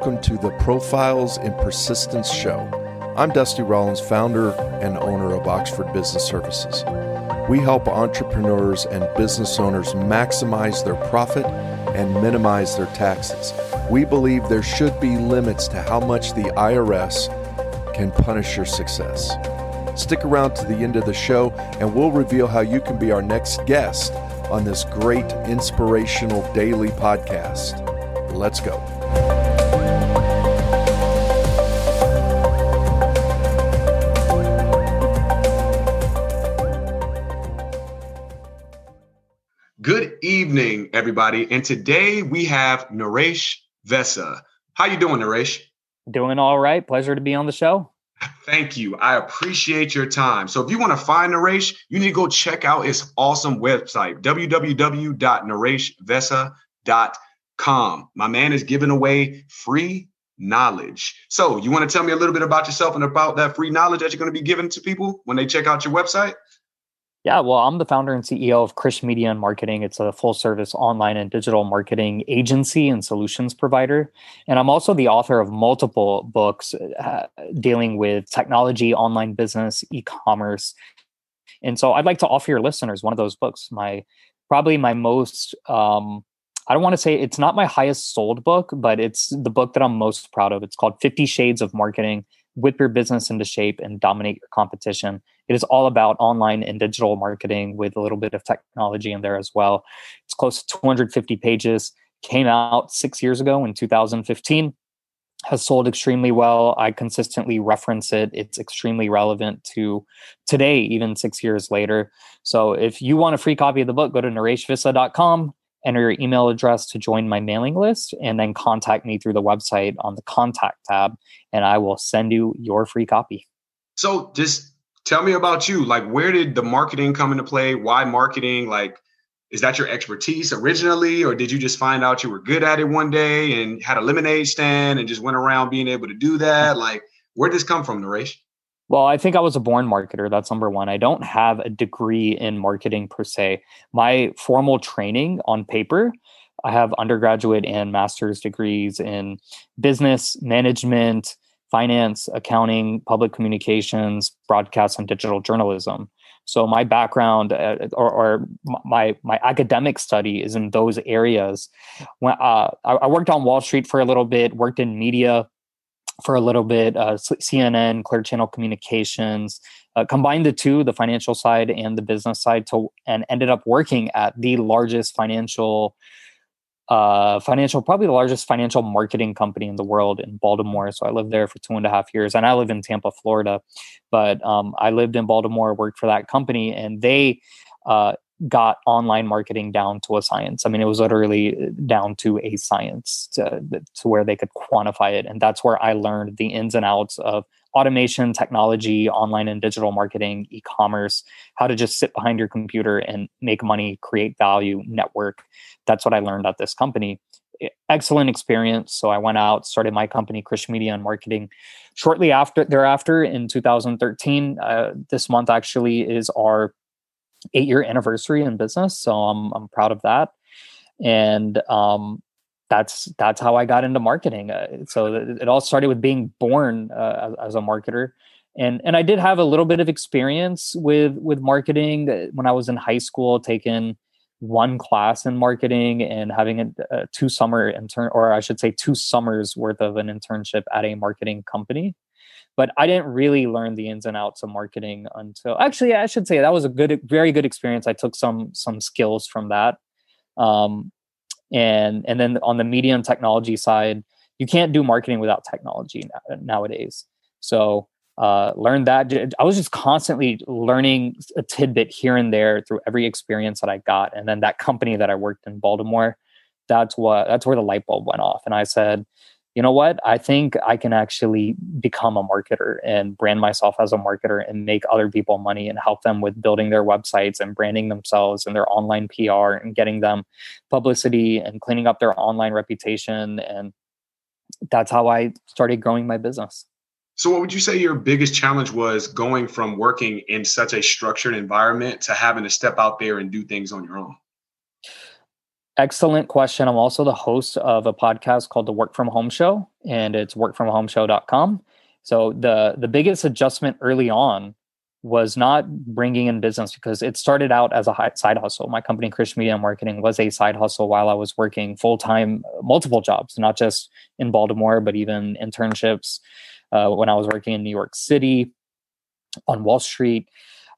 welcome to the Profiles in Persistence Show. I'm Dusty Rollins, founder and owner of Oxford Business Services. We help entrepreneurs and business owners maximize their profit and minimize their taxes. We believe there should be limits to how much the IRS can punish your success. Stick around to the end of the show, and we'll reveal how you can be our next guest on this great inspirational daily podcast. Let's go. Everybody. And today we have Naresh Vissa. How you doing, Naresh? Doing all right. Pleasure to be on the show. Thank you. I appreciate your time. So if you want to find Naresh, you need to go check out his awesome website, www.nareshvissa.com. My man is giving away free knowledge. So you want to tell me a little bit about yourself and about that free knowledge that you're going to be giving to people when they check out your website? Yeah, well, I'm the founder and CEO of Krish Media and Marketing. It's a full service online and digital marketing agency and solutions provider. And I'm also the author of multiple books uh, dealing with technology, online business, e commerce. And so I'd like to offer your listeners one of those books. My probably my most, um, I don't want to say it's not my highest sold book, but it's the book that I'm most proud of. It's called 50 Shades of Marketing Whip Your Business into Shape and Dominate Your Competition it is all about online and digital marketing with a little bit of technology in there as well. It's close to 250 pages, came out six years ago in 2015 has sold extremely well. I consistently reference it. It's extremely relevant to today, even six years later. So if you want a free copy of the book, go to nareshvissa.com, enter your email address to join my mailing list, and then contact me through the website on the contact tab, and I will send you your free copy. So just tell me about you. Like, where did the marketing come into play? Why marketing? Like, is that your expertise originally, or did you just find out you were good at it one day and had a lemonade stand and just went around being able to do that? Mm. Like, where did this come from, Naresh? Well, I think I was a born marketer. That's number one. I don't have a degree in marketing per se. My formal training on paper, I have undergraduate and master's degrees in business management, finance, accounting, public communications, broadcast, and digital journalism. So my background uh, or, or, my my academic study is in those areas. When uh, I, I, worked on Wall Street for a little bit, worked in media for a little bit, uh, CNN, Clear Channel Communications, uh, combined the two, the financial side and the business side, to and ended up working at the largest financial uh, financial, probably the largest financial marketing company in the world in Baltimore. So I lived there for two and a half years, and I live in Tampa, Florida. But um, I lived in Baltimore, worked for that company, and they uh, got online marketing down to a science. I mean, it was literally uh, down to a science to, to where they could quantify it, and that's where I learned the ins and outs of automation, technology, online and digital marketing, e commerce, how to just sit behind your computer and make money, create value, network. That's what I learned at this company. Excellent experience. So I went out, started my company, Krish Media and Marketing. Shortly after, thereafter, in 2013, uh, this month actually is our eight year anniversary in business. So I'm, I'm proud of that. And um, that's that's how I got into marketing. Uh, so it all started with being born uh, as, as, a marketer, and and I did have a little bit of experience with with marketing uh, when I was in high school, taking one class in marketing and having a, a two summer intern, or I should say two summers worth of an internship at a marketing company. But I didn't really learn the ins and outs of marketing until actually I should say that was a good, very good experience. I took some some skills from that. Um, and and then on the media and technology side you can't do marketing without technology nowadays so uh, learned that i was just constantly learning a tidbit here and there through every experience that i got and then that company that i worked in baltimore that's what that's where the light bulb went off and i said you know what? I think I can actually become a marketer and brand myself as a marketer and make other people money and help them with building their websites and branding themselves and their online PR and getting them publicity and cleaning up their online reputation. And that's how I started growing my business. So, what would you say your biggest challenge was going from working in such a structured environment to having to step out there and do things on your own? Excellent question. I'm also the host of a podcast called the Work From Home Show, and it's workfromhomeshow.com. So the the biggest adjustment early on was not bringing in business because it started out as a side hustle. My company, Krish Media Marketing, was a side hustle while I was working full time, multiple jobs, not just in Baltimore, but even internships uh, when I was working in New York City, on Wall Street.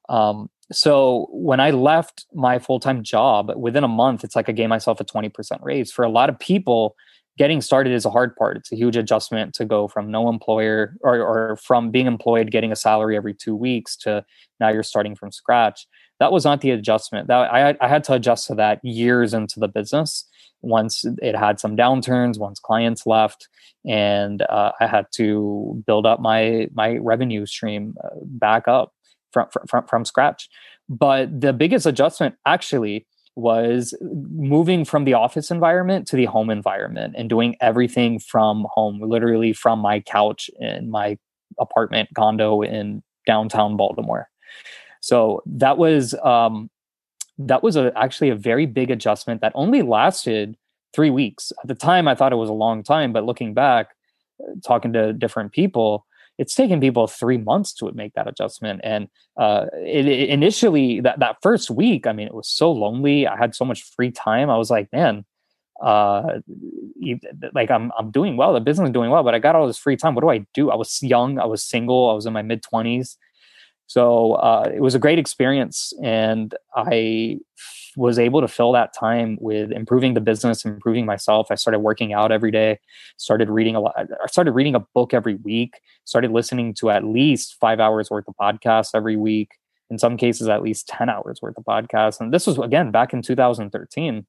Um, so when I left my full time job, within a month, it's like I gave myself a 20% raise. For a lot of people, getting started is a hard part. It's a huge adjustment to go from no employer or, or from being employed, getting a salary every two weeks to now you're starting from scratch. That was not the adjustment. That I, I had to adjust to that years into the business. Once it had some downturns, once clients left, and uh, I had to build up my my revenue stream uh, back up from, from from scratch. But the biggest adjustment actually was moving from the office environment to the home environment and doing everything from home, literally from my couch in my apartment condo in downtown Baltimore. So that was um, that was a, actually a very big adjustment that only lasted three weeks. At the time, I thought it was a long time, but looking back, uh, talking to different people, it's taken people three months to make that adjustment. And uh, it, it initially, that, that first week, I mean, it was so lonely. I had so much free time. I was like, man, uh, like I'm, I'm doing well. The business is doing well, but I got all this free time. What do I do? I was young. I was single. I was in my mid twenties. So uh, it was a great experience, and I was able to fill that time with improving the business, improving myself. I started working out every day, started reading a lot. I started reading a book every week, started listening to at least five hours worth of podcasts every week. In some cases, at least 10 hours worth of podcasts. And this was, again, back in 2013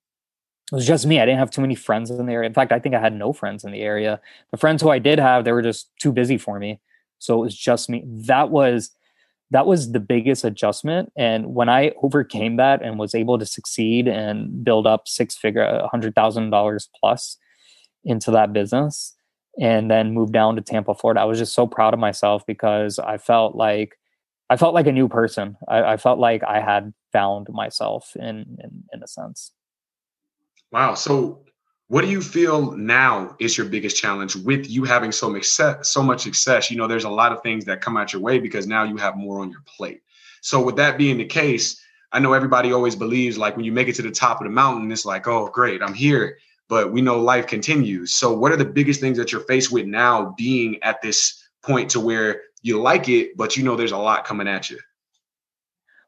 it was just me. I didn't have too many friends in the area. In fact, I think I had no friends in the area. The friends who I did have, they were just too busy for me. So it was just me. That was that was the biggest adjustment. And when I overcame that and was able to succeed and build up six figure, hundred thousand dollars plus into that business, and then moved down to Tampa, Florida, I was just so proud of myself because I felt like I felt like a new person. I, I felt like I had found myself in, in in a sense. Wow. So what do you feel now is your biggest challenge with you having so much success, so much success? You know, there's a lot of things that come out your way because now you have more on your plate. So with that being the case, I know everybody always believes like when you make it to the top of the mountain, it's like, oh, great, I'm here. But we know life continues. So what are the biggest things that you're faced with now being at this point to where you like it, but you know there's a lot coming at you?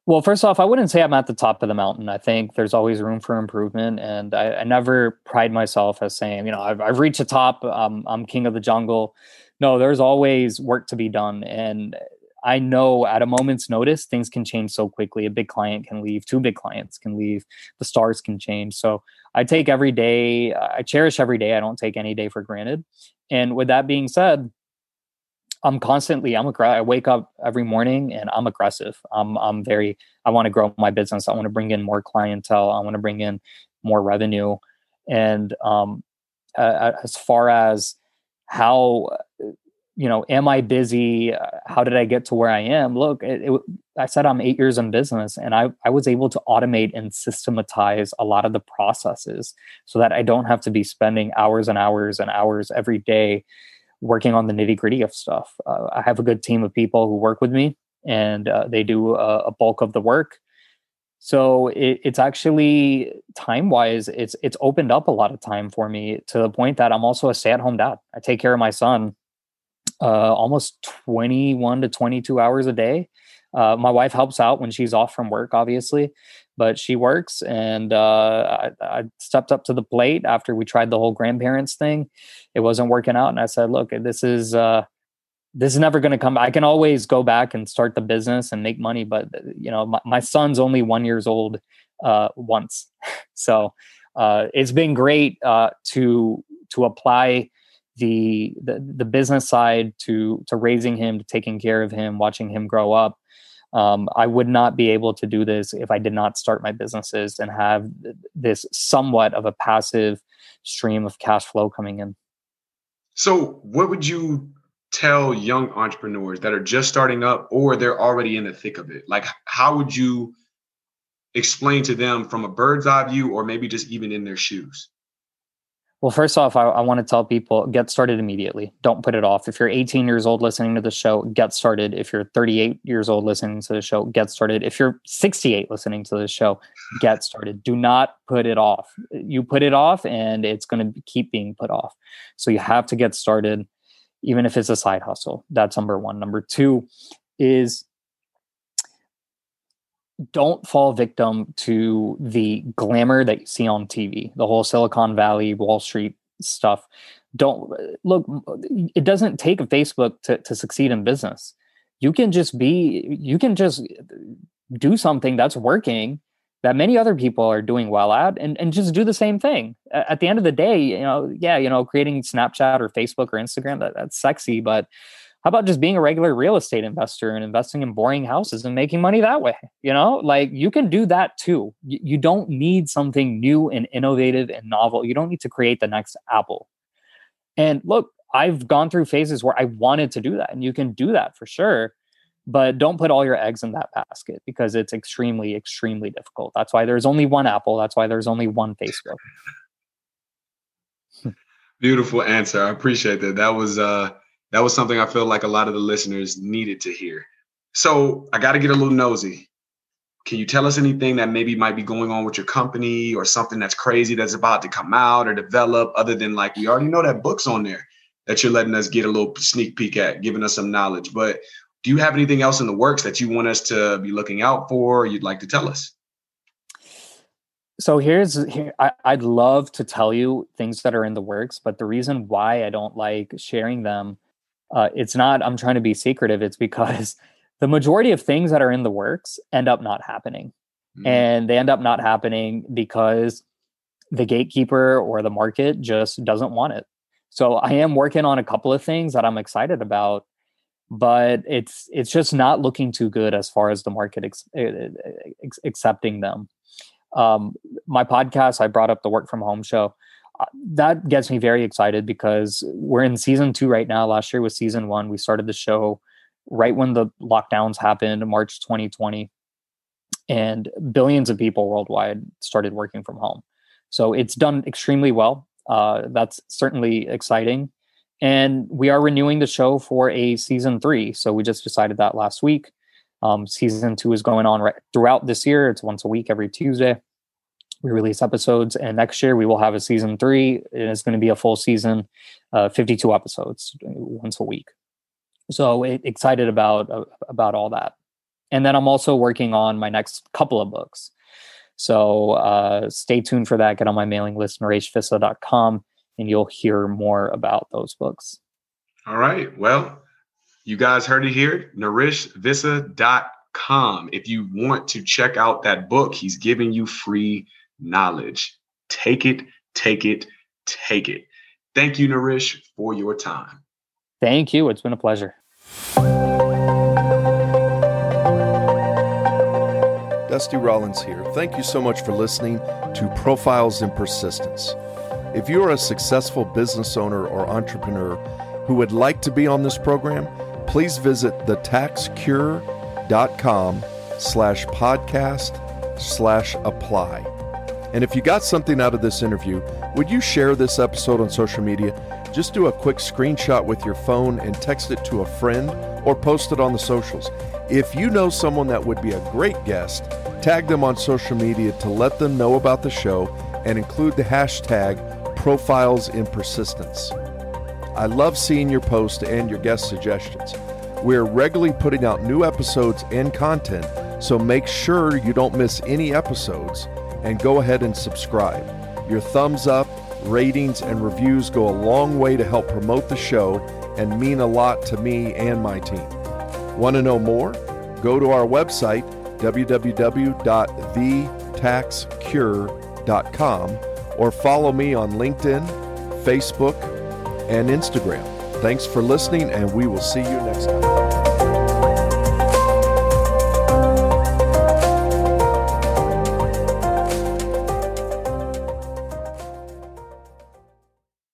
Well, first off, I wouldn't say I'm at the top of the mountain. I think there's always room for improvement, and I, I never pride myself as saying, you know, I've, I've reached the top. Um, I'm king of the jungle. No, there's always work to be done, and I know at a moment's notice things can change so quickly. A big client can leave, two big clients can leave, the stars can change. So I take every day, I cherish every day. I don't take any day for granted. And with that being said, I'm constantly I'm a I wake up every morning and I'm aggressive. I'm I'm very I want to grow my business. I want to bring in more clientele. I want to bring in more revenue. And um, uh, as far as how you know, am I busy? How did I get to where I am? Look, it, it, I said I'm eight years in business, and I I was able to automate and systematize a lot of the processes so that I don't have to be spending hours and hours and hours every day working on the nitty gritty of stuff. Uh, I have a good team of people who work with me, and uh, they do a, a, bulk of the work. So it, it's actually time wise, it's it's opened up a lot of time for me to the point that I'm also a stay at home dad. I take care of my son uh, almost 21 to 22 hours a day. Uh, my wife helps out when she's off from work, obviously, but she works. And uh, I, I, stepped up to the plate after we tried the whole grandparents thing. It wasn't working out, and I said, "Look, this is uh, this is never going to come. I can always go back and start the business and make money, but you know, my, my son's only one years old uh, once, so uh, it's been great uh, to to apply." The, the the business side to to raising him to taking care of him watching him grow up um, I would not be able to do this if I did not start my businesses and have this somewhat of a passive stream of cash flow coming in. So, what would you tell young entrepreneurs that are just starting up or they're already in the thick of it? Like, how would you explain to them from a bird's eye view or maybe just even in their shoes? Well, first off, I, I, want to tell people get started immediately. Don't put it off. If you're 18 years old listening to the show, get started. If you're 38 years old listening to the show, get started. If you're 68 listening to the show, get started. Do not put it off. You put it off and it's going to keep being put off. So you have to get started, even if it's a side hustle. That's number one. Number two is don't fall victim to the glamour that you see on TV, the whole Silicon Valley, Wall Street stuff. Don't look, it doesn't take a Facebook to, to succeed in business. You can just be, you can just do something that's working that many other people are doing well at and, and just do the same thing. At the end of the day, you know, yeah, you know, creating Snapchat or Facebook or Instagram, that, that's sexy, but how about just being a regular real estate investor and investing in boring houses and making money that way you know? Like you can do that too. You don't need something new and innovative and novel. You don't need to create the next apple. And look i've gone through phases where i wanted to do that and you can do that for sure but don't put all your eggs in that basket because it's extremely extremely difficult. That's why there's only one apple. That's why there's only one facebook. Beautiful answer. I appreciate that. That was uh that was something I feel like a lot of the listeners needed to hear. So I got to get a little nosy. Can you tell us anything that maybe might be going on with your company or something that's crazy that's about to come out or develop other than like we already know that book's on there that you're letting us get a little sneak peek at, giving us some knowledge. But do you have anything else in the works that you want us to be looking out for you'd like to tell us? So here's here, I, I'd love to tell you things that are in the works, but the reason why I don't like sharing them uh, it's not i'm trying to be secretive it's because the majority of things that are in the works end up not happening. Mm. and they end up not happening because the gatekeeper or the market just doesn't want it. So i am working on a couple of things that i'm excited about but it's it's just not looking too good as far as the market ex- ex- accepting them. Um, my podcast i brought up the work from home show that gets me very excited because we're in season two right now. Last year was season one. We started the show right when the lockdowns happened, March 2020, and billions of people worldwide started working from home. So it's done extremely well. Uh, that's certainly exciting. And we are renewing the show for a season three. So we just decided that last week. Um, season two is going on right throughout this year. It's once a week, every Tuesday we release episodes and next year we will have a season three and it's going to be a full season uh, 52 episodes once a week. So excited about uh, about all that. And then i'm also working on my next couple of books. So uh, stay tuned for that. Get on my mailing list nareshvissa.com and you'll hear more about those books. All right. Well you guys heard it here. Nareshvissa.com if you want to check out that book he's giving you free knowledge. Take it, take it, take it. Thank you, Naresh, for your time. Thank you. It's been a pleasure. Dusty Rollins here. Thank you so much for listening to Profiles in Persistence. If you are a successful business owner or entrepreneur who would like to be on this program, please visit thetaxcure.com slash podcast slash apply. And if you got something out of this interview, would you share this episode on social media? Just do a quick screenshot with your phone and text it to a friend or post it on the socials. If you know someone that would be a great guest, tag them on social media to let them know about the show and include the hashtag profiles in persistence. I love seeing your posts and your guest suggestions. We're regularly putting out new episodes and content, so make sure you don't miss any episodes and go ahead and subscribe. Your thumbs up, ratings, and reviews go a long way to help promote the show and mean a lot to me and my team. Want to know more? Go to our website, www.thetaxcure.com, or follow me on LinkedIn, Facebook, and Instagram. Thanks for listening, and we will see you next time.